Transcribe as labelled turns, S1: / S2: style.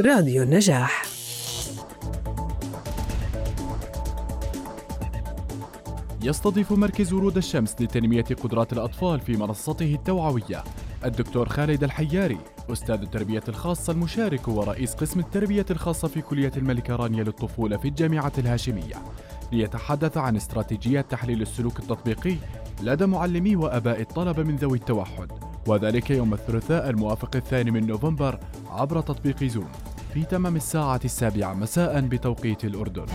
S1: راديو النجاح.
S2: يستضيف مركز ورود الشمس لتنمية قدرات الأطفال في منصته التوعوية الدكتور خالد الحياري أستاذ التربية الخاصة المشارك ورئيس قسم التربية الخاصة في كلية الملكة رانيا للطفولة في الجامعة الهاشمية. ليتحدث عن استراتيجيات تحليل السلوك التطبيقي لدى معلمي وأباء الطلبة من ذوي التوحد وذلك يوم الثلاثاء الموافق الثاني من نوفمبر عبر تطبيق زوم في تمام الساعة السابعة. مساء بتوقيت الأردن.